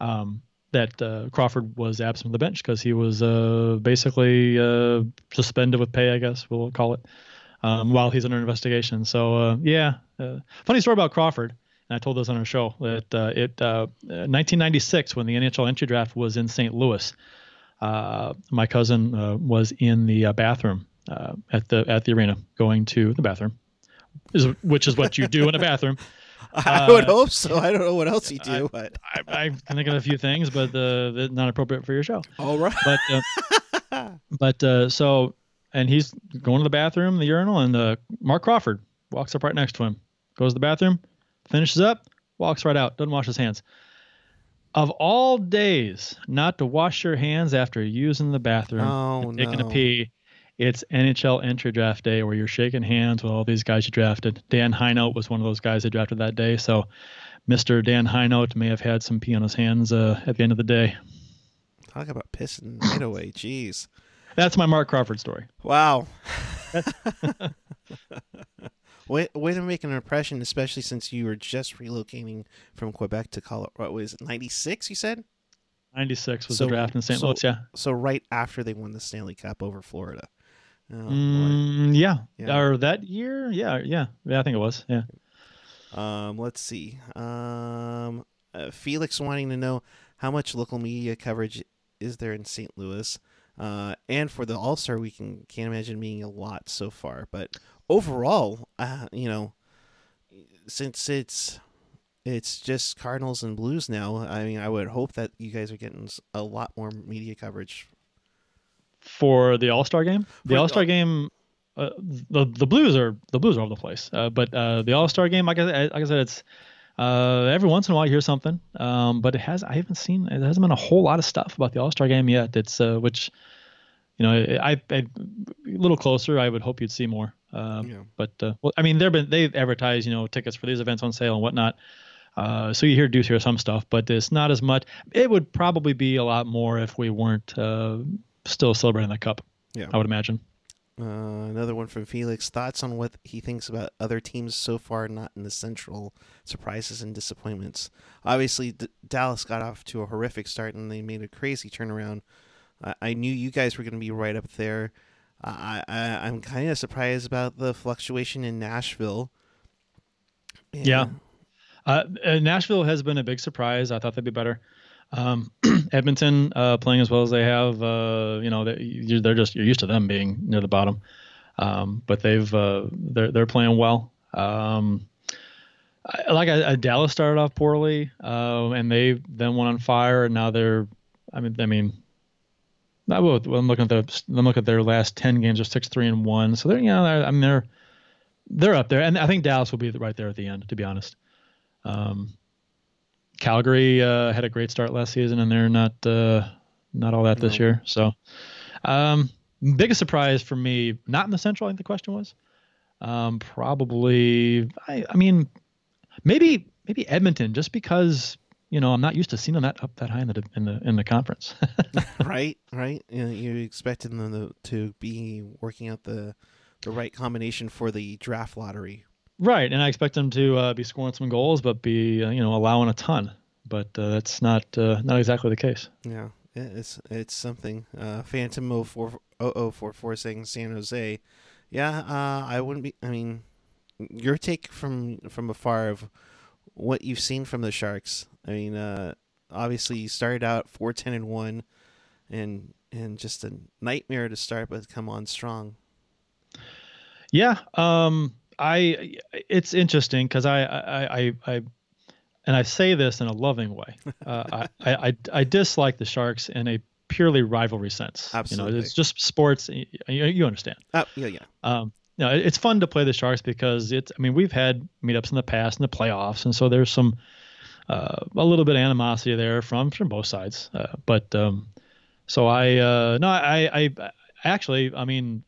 Um, that uh, Crawford was absent from the bench because he was uh, basically uh, suspended with pay, I guess we'll call it, um, while he's under investigation. So uh, yeah, uh, funny story about Crawford. And I told this on our show that uh, it uh, 1996 when the NHL entry draft was in St. Louis, my cousin was in the bathroom at the at the arena going to the bathroom, which is what you do in a bathroom. I would hope so. I don't know what else you do, but I, I can think of a few things, but uh, they're not appropriate for your show. all right. But uh, but uh, so and he's going to the bathroom, the urinal, and uh, Marc Crawford walks up right next to him, goes to the bathroom, finishes up, walks right out, doesn't wash his hands. Of all days, not to wash your hands after using the bathroom, Oh, taking no. a pee. It's NHL entry draft day where you're shaking hands with all these guys you drafted. Dan Hinote was one of those guys they drafted that day. So, Mr. Dan Hinote may have had some pee on his hands uh, at the end of the day. Talk about pissing right away. Jeez. That's my Marc Crawford story. Wow. way, way to make an impression, especially since you were just relocating from Quebec to Colorado. What was it, 96, you said? 96 was So- the draft in St. so- Louis, yeah. So right after they won the Stanley Cup over Florida. Oh. Mm, yeah. Yeah. Or that year? Yeah, yeah. Yeah, I think it was. Yeah. Um, let's see. Um, uh, Felix wanting to know how much local media coverage is there in St. Louis, uh, and for the All Star Weekend, can't imagine being a lot so far. But overall, uh, you know, since it's it's just Cardinals and Blues now, I mean, I would hope that you guys are getting a lot more media coverage. For the All Star game? The All Star game. Uh, the the Blues are the Blues are all over the place, uh, but uh, the All Star game, like I, like I said, it's uh, every once in a while you hear something, um, but it has I haven't seen it hasn't been a whole lot of stuff about the All Star game yet. It's uh, which you know I, I a little closer. I would hope you'd see more. Um, Yeah. But uh, well, I mean, they've been they've advertised you know tickets for these events on sale and whatnot. Uh, so you hear do hear some stuff, but it's not as much. It would probably be a lot more if we weren't uh, still celebrating that cup. Yeah. I would imagine. Uh, another one from Felix. Thoughts on what he thinks about other teams so far not in the Central surprises and disappointments. Obviously, D- Dallas got off to a horrific start and they made a crazy turnaround. I, I knew you guys were going to be right up there. I, I I'm kind of surprised about the fluctuation in Nashville. Yeah. Uh, uh, Nashville has been a big surprise. I thought they'd be better. Um, Edmonton uh, playing as well as they have, uh, you know, they, you're, they're just you're used to them being near the bottom, um, but they've uh, they're they're playing well. Um, I, like I, I, Dallas started off poorly, uh, and they then went on fire, and now they're, I mean, I mean, I will, I'm looking at the I'm looking at their last ten games are six three and one, so they're you know they're, I mean they're they're up there, and I think Dallas will be right there at the end, to be honest. Um, Calgary uh, had a great start last season, and they're not uh, not all that this year. So, um, biggest surprise for me, not in the Central. I think the question was, um, probably. I, I mean, maybe maybe Edmonton, just because you know I'm not used to seeing them that up that high in the in the in the conference. right, right. You, know, you expected them to, to be working out the the right combination for the draft lottery. Right, and I expect them to uh, be scoring some goals, but be uh, you know allowing a ton. But uh, that's not uh, not exactly the case. Yeah, it's it's something. Uh, Phantom 04 0044 saying San Jose. Yeah, uh, I wouldn't be. I mean, your take from from afar of what you've seen from the Sharks. I mean, uh, obviously you started out four ten and one, and and just a nightmare to start, but come on strong. Yeah, um, I it's interesting because I, I I I and I say this in a loving way. Uh, I, I I dislike the Sharks in a purely rivalry sense. Absolutely, You know, it's just sports. You, you understand. Oh yeah, yeah. Um, you know, it's fun to play the Sharks because it's. I mean, we've had meetups in the past in the playoffs, and so there's some uh, a little bit of animosity there from from both sides. Uh, but um, so I uh, no, I I actually, I mean,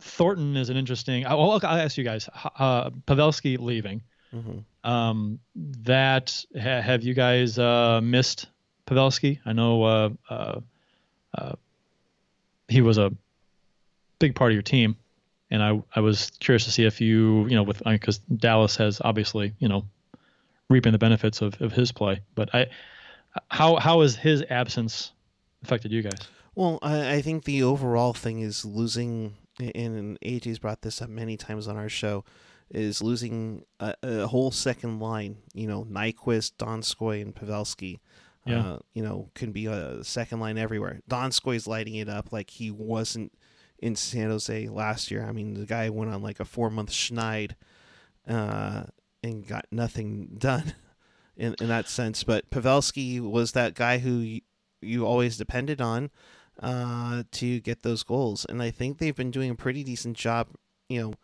Thornton is an interesting. I, well, I'll ask you guys. Uh, Pavelski leaving. hmm Um, that ha, have you guys uh, missed Pavelski? I know uh, uh, uh, he was a big part of your team, and I I was curious to see if you you know with because Dallas has obviously you know reaping the benefits of, of his play, but I how how has his absence affected you guys? Well, I, I think the overall thing is losing, and AJ's brought this up many times on our show, is losing a, a whole second line. You know, Nyquist, Donskoy, and Pavelski. Yeah. Uh, you know, can be a second line everywhere. Donskoy's lighting it up like he wasn't in San Jose last year. I mean, the guy went on like a four month schneid uh, and got nothing done in, in that sense. But Pavelski was that guy who you, you always depended on uh, to get those goals. And I think they've been doing a pretty decent job, you know,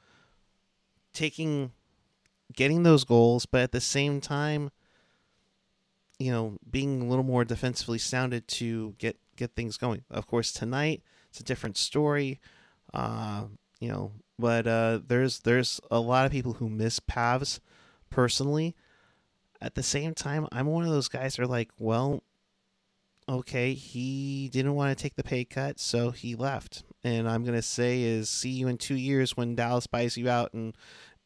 taking, getting those goals, but at the same time, you know, being a little more defensively sounded to get get things going. Of course, tonight it's a different story, uh, you know, but uh, there's there's a lot of people who miss Pavs personally. At the same time, I'm one of those guys that are like, well, okay, he didn't want to take the pay cut, so he left. And I'm gonna say is see you in two years when Dallas buys you out and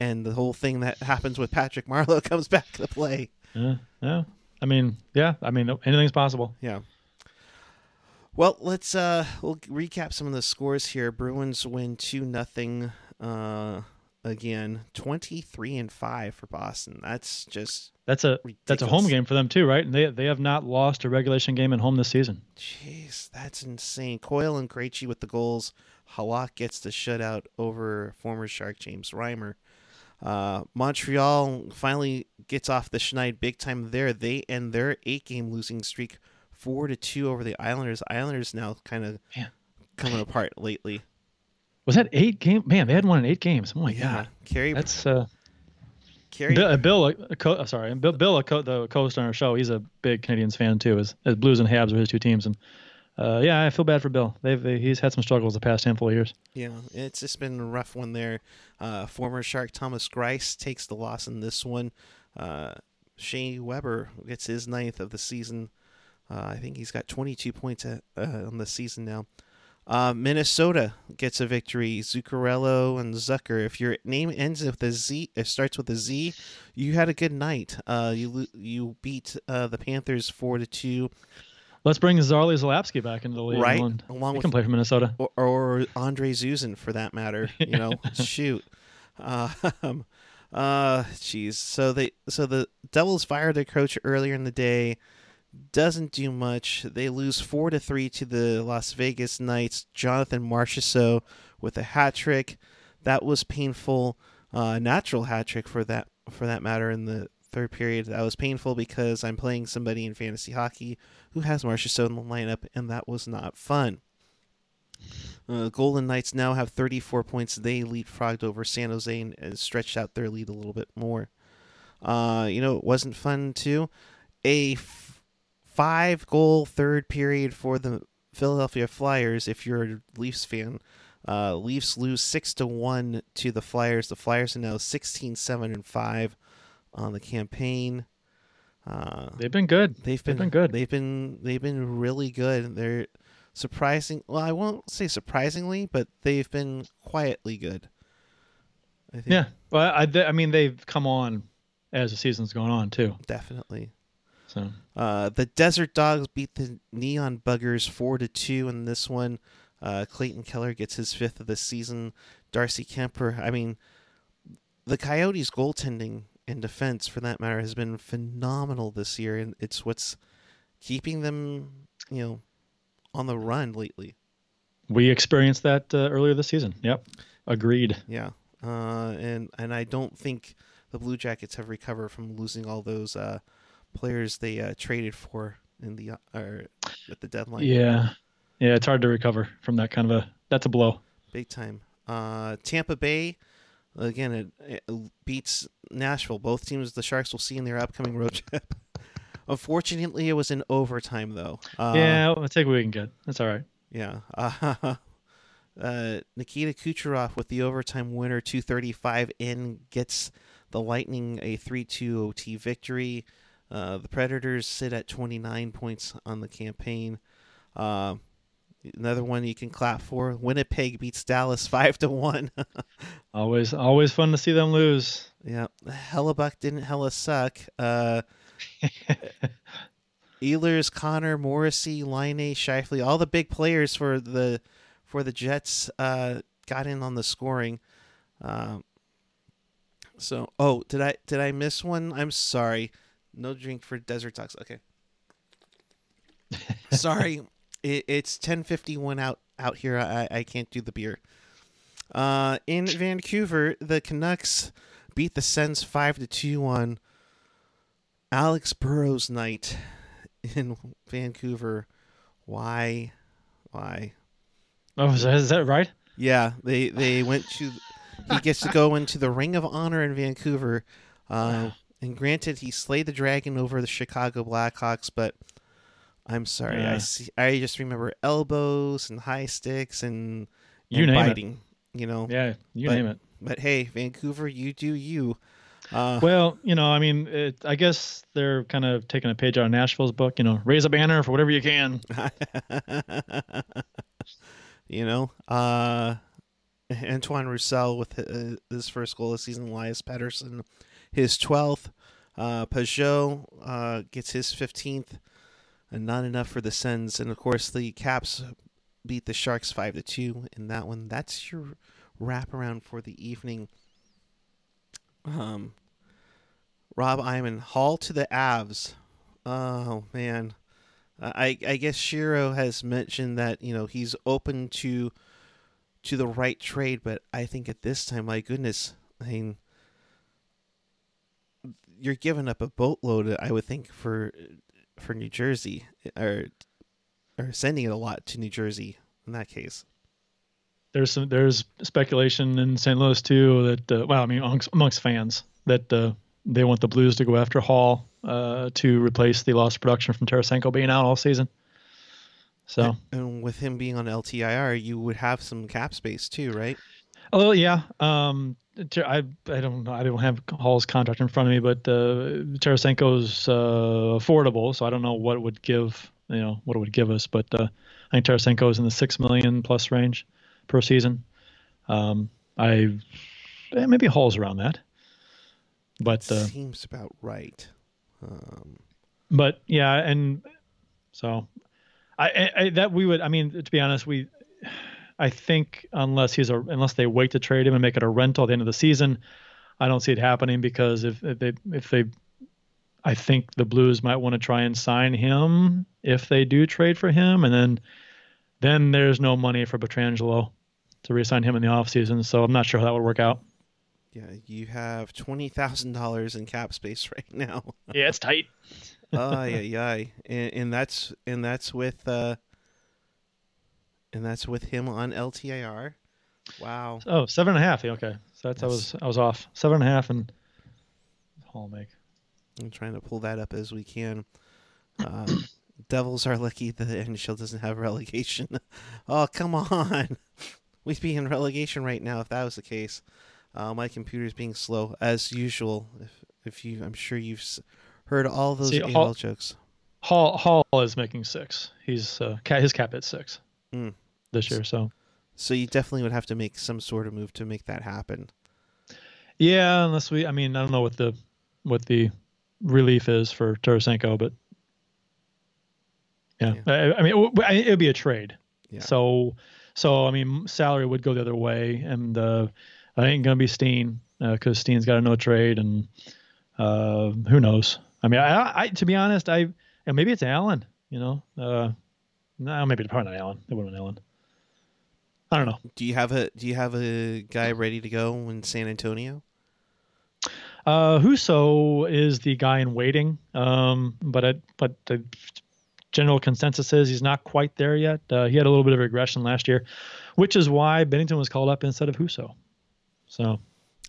and the whole thing that happens with Patrick Marleau comes back to play. Yeah, yeah. I mean, yeah. I mean, anything's possible. Yeah. Well, let's uh we'll recap some of the scores here. Bruins win two nothing uh again. Twenty three and five for Boston. That's just That's a that's a home game for them too, right? And they they have not lost a regulation game at home this season. jeez, that's insane. Coyle and Krejci with the goals. Halak gets the shutout over former Shark James Reimer. Uh, Montreal finally gets off the schneid big time there. They end their eight game losing streak four to two over the Islanders. Islanders now kind of coming apart lately. Was that eight game? Man, they hadn't won in eight games. Oh my god, Carrie, that's uh, Carrie, Bill. uh, Bill a co- uh, sorry, Bill, Bill a co- the co-host on our show. He's a big Canadiens fan too. As, as Blues and Habs are his two teams, and uh, yeah, I feel bad for Bill. They've they, he's had some struggles the past handful of years. yeah, it's just been a rough one there. Uh, former Shark Thomas Greiss takes the loss in this one. Uh, Shea Weber gets his ninth of the season. Uh, I think he's got 22 points at, uh, on the season now. Uh, Minnesota gets a victory. Zuccarello and Zucker. If your name ends with a Z, it starts with a Z, you had a good night. Uh, you you beat uh, the Panthers four to two. Let's bring Zarley Zalapski back into the league. Right, along he with can play for Minnesota. or, or Andrei Zyuzin for that matter. You know, shoot. Uh, um, uh, jeez. So they, so the Devils fired their coach earlier in the day. Doesn't do much. They lose four to three to the Las Vegas Knights. Jonathan Marchessault with a hat trick. That was painful. Uh, natural hat trick for that for that matter in the third period. That was painful because I'm playing somebody in fantasy hockey who has Marchessault in the lineup, and that was not fun. Uh, Golden Knights now have 34 points. They leapfrogged over San Jose and, and stretched out their lead a little bit more. Uh, you know, it wasn't fun too. a five goal third period for the Philadelphia Flyers. If you're a Leafs fan, uh, Leafs lose six to one to the Flyers. The Flyers are now 16, 7, and five on the campaign. Uh, They've been good. they've been, been good. They've been they've been really good. They're surprising. Well, I won't say surprisingly, but they've been quietly good. I think Yeah, but I, I mean they've come on as the season's gone on too. definitely. So Uh, the Desert Dogs beat the Neon Buggers four to two in this one. Uh, Clayton Keller gets his fifth of the season. Darcy Kuemper. I mean, the Coyotes' goaltending and defense, for that matter, has been phenomenal this year, and it's what's keeping them, you know, on the run lately. we experienced that uh, earlier this season. Yep, agreed. Yeah, uh, and and I don't think the Blue Jackets have recovered from losing all those uh, players they uh, traded for in the uh, or at the deadline. Yeah, yeah, it's hard to recover from that kind of a. That's a blow. big time. Uh, Tampa Bay, again, it, it beats Nashville. Both teams the Sharks will see in their upcoming road trip. Unfortunately, it was in overtime though. Uh, yeah, we'll take what we can get. That's all right. yeah. Uh, uh, Nikita Kucherov with the overtime winner, two thirty five in, gets the Lightning a three two OT victory. Uh, the Predators sit at twenty nine points on the campaign. Uh, another one you can clap for. Winnipeg beats Dallas five to one. Always, always fun to see them lose. Yeah, Hellebuyck didn't hella suck. Uh, Ehlers, Connor, Morrissey, Laine, Scheifele, all the big players for the for the Jets uh, got in on the scoring. Um, so, oh, did I did I miss one? I'm sorry. No drink for Desert Dogs. Okay. sorry, it, it's 10:51 out out here. I I can't do the beer. Uh, in Vancouver, the Canucks beat the Sens five to two on Alex Burrows night in Vancouver. Why? Why? Oh, is that, is that right? Yeah, they they went to. He gets to go into the Ring of Honor in Vancouver. Uh, and granted, he slayed the dragon over the Chicago Blackhawks, but I'm sorry, I see. I just remember elbows and high sticks and, You and name it. biting. You know, Yeah, you But- name it. but hey, Vancouver, you do you. Uh, Well, you know, I mean, it, I guess they're kind of taking a page out of Nashville's book. You know, raise a banner for whatever you can. you know, uh, Antoine Roussel with hi- his first goal of the season, Elias Pettersson, his 12th. Uh, Peugeot uh, gets his 15th, and not enough for the Sens. And of course, the Caps beat the Sharks 5 to 2 in that one. That's your wraparound for the evening. Um, Rob Iman, Hall to the Avs. Oh, man. I I guess Shero has mentioned that you know he's open to to the right trade, but I think at this time, my goodness, I mean, you're giving up a boatload. I would think for for New Jersey or or sending it a lot to New Jersey in that case. There's some there's speculation in St. Louis too that uh, well, I mean, amongst, amongst fans that uh, they want the Blues to go after Hall uh, to replace the lost production from Tarasenko being out all season. So, And with him being on LTIR, you would have some cap space too, right? oh yeah, um, I I don't know I don't have Hall's contract in front of me, but uh, Tarasenko's uh, affordable, so I don't know what it would give you know what it would give us, but uh, I think Tarasenko is in the six million plus range per season. Um, I eh, maybe Hall's around that, but uh, Seems about right. Um, but yeah, and so I, I, I that we would. I mean, to be honest, we. I think unless he's a unless they wait to trade him and make it a rental at the end of the season, I don't see it happening because if, if they if they, I think the Blues might want to try and sign him if they do trade for him, and then then there's no money for Pietrangelo to re-sign him in the offseason. So I'm not sure how that would work out. yeah, you have twenty thousand dollars in cap space right now. Yeah, it's tight. oh yeah, yeah, and, and that's and that's with uh, and that's with him on LTIR. Wow. Oh, seven and a half. Yeah, Okay, so that's I was I was off seven and a half and Hall make. I'm trying to pull that up as we can. Uh, Devils are lucky the NHL doesn't have relegation. oh, come on. We'd be in relegation right now if that was the case. Uh, my computer's being slow as usual. If if you, I'm sure you've heard all those See, Hall- jokes. Hall Hall is making six. He's uh, his cap at six Mm. this year. So So you definitely would have to make some sort of move to make that happen. yeah, unless we, I mean, I don't know what the what the relief is for Tarasenko, but yeah, I, I mean, it, w- I- it would be a trade. Yeah. So so I mean, salary would go the other way, and uh, I ain't gonna be Steen because Steen's got a no trade, and uh, who knows? I mean, I, I to be honest, I and maybe it's Allen. You know, uh, no, maybe probably not Allen. It wasn't Allen. I don't know. Do you have a Do you have a guy ready to go in San Antonio? Uh, Husso is the guy in waiting, um, but I, but the general consensus is he's not quite there yet. Uh, he had a little bit of regression last year, which is why Binnington was called up instead of Husso. So,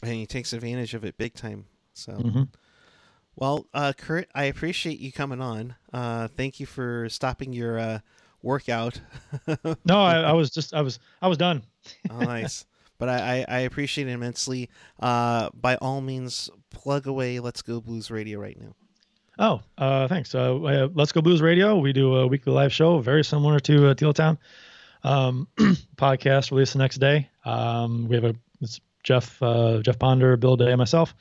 And he takes advantage of it big time. So. mhm. Well, uh, Kurt, I appreciate you coming on. Uh, thank you for stopping your uh, workout. no, I, I was just I was I was done. oh, nice. But I, I, I appreciate it immensely. Uh, by all means, plug away Let's Go Blues Radio right now. Oh, uh, thanks. Uh, uh, Let's Go Blues Radio. We do a weekly live show, very similar to uh, Teal Town. Um, podcast released the next day. Um, we have a it's Jeff uh, Jeff Ponder, Bill Day, and myself.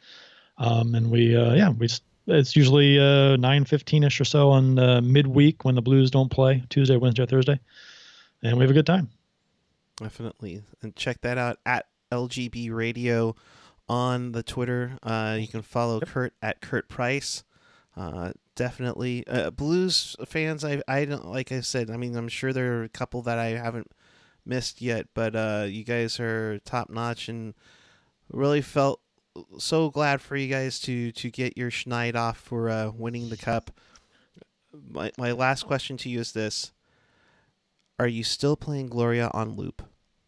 Um, and we uh, yeah we just, it's usually uh, nine fifteen ish or so on uh, midweek when the Blues don't play Tuesday, Wednesday, or Thursday, and we have a good time. Definitely. And check that out at LGB Radio on the Twitter. Uh, you can follow Kurt at Kurt Price. Uh, definitely. Uh, blues fans, I, I don't, like I said, I mean, I'm sure there are a couple that I haven't missed yet, but uh, you guys are top notch and really felt so glad for you guys to, to get your schneid off for uh, winning the cup. My, my last question to you is this Are you still playing Gloria on loop?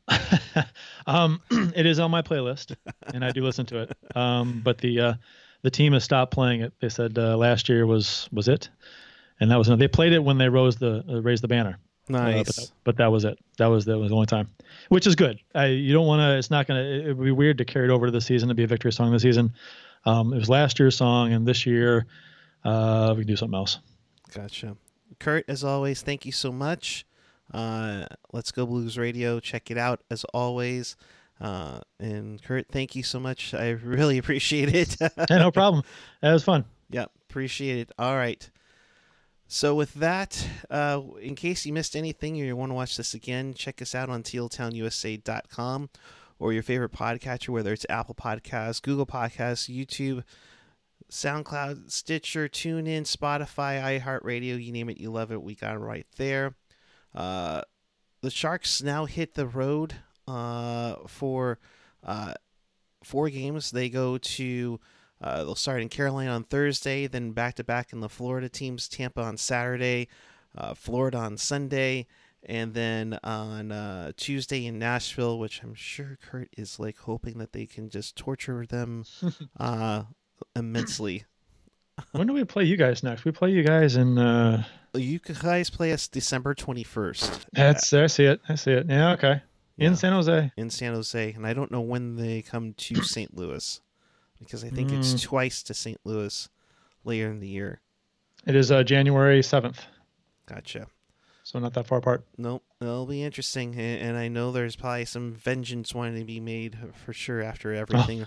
um, it is on my playlist, and I do listen to it. Um, but the uh, the team has stopped playing it. They said uh, last year was was it, and that was they played it when they rose the uh, raised the banner. Uh, Nice. but, that, but that was it. That was that was the only time, which is good. I, you don't want to. It's not gonna. It would be weird to carry it over to the season to be a victory song this season. Um, it was last year's song, and this year uh, we can do something else. Gotcha. Kurt, as always, thank you so much. Uh, Let's Go Blues Radio. Check it out as always. Uh, and Kurt, thank you so much. I really appreciate it. Yeah, no problem. That was fun. yeah, appreciate it. All right. So with that, uh, in case you missed anything or you want to watch this again, check us out on tealtownusa.com or your favorite podcatcher, whether it's Apple Podcasts, Google Podcasts, YouTube, SoundCloud, Stitcher, TuneIn, Spotify, iHeartRadio, you name it, you love it. We got it right there. Uh, the Sharks now hit the road uh, for uh, four games. They go to uh, they'll start in Carolina on Thursday, then back to back in the Florida teams, Tampa on Saturday, uh, Florida on Sunday, and then on uh, Tuesday in Nashville, which I'm sure Kurt is like hoping that they can just torture them uh, immensely. When do we play you guys next? We play you guys in. Uh, You guys play us December 21st that's I see it. I see it. Yeah. Okay. In Yeah. San Jose. in San Jose, and I don't know when they come to St. Louis because I think it's Mm. twice to St. Louis later in the year. It is uh, January seventh, Gotcha. so not that far apart. Nope, it'll be interesting, and I know there's probably some vengeance wanting to be made for sure after everything.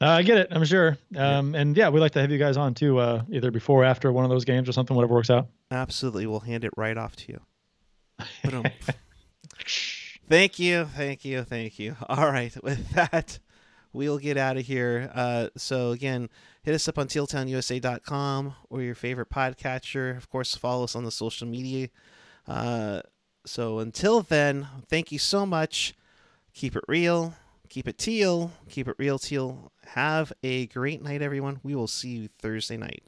Uh, I get it. I'm sure. Um, And yeah, we'd like to have you guys on too, uh, either before or after one of those games or something, whatever works out. Absolutely, we'll hand it right off to you. Thank you, thank you, thank you. All right, with that, we'll get out of here. Uh, so again, hit us up on tealtownusa.com or your favorite podcatcher. Of course, follow us on the social media. Uh, so until then, thank you so much. Keep it real. Keep it teal. Keep it real, teal. Have a great night, everyone. We will see you Thursday night.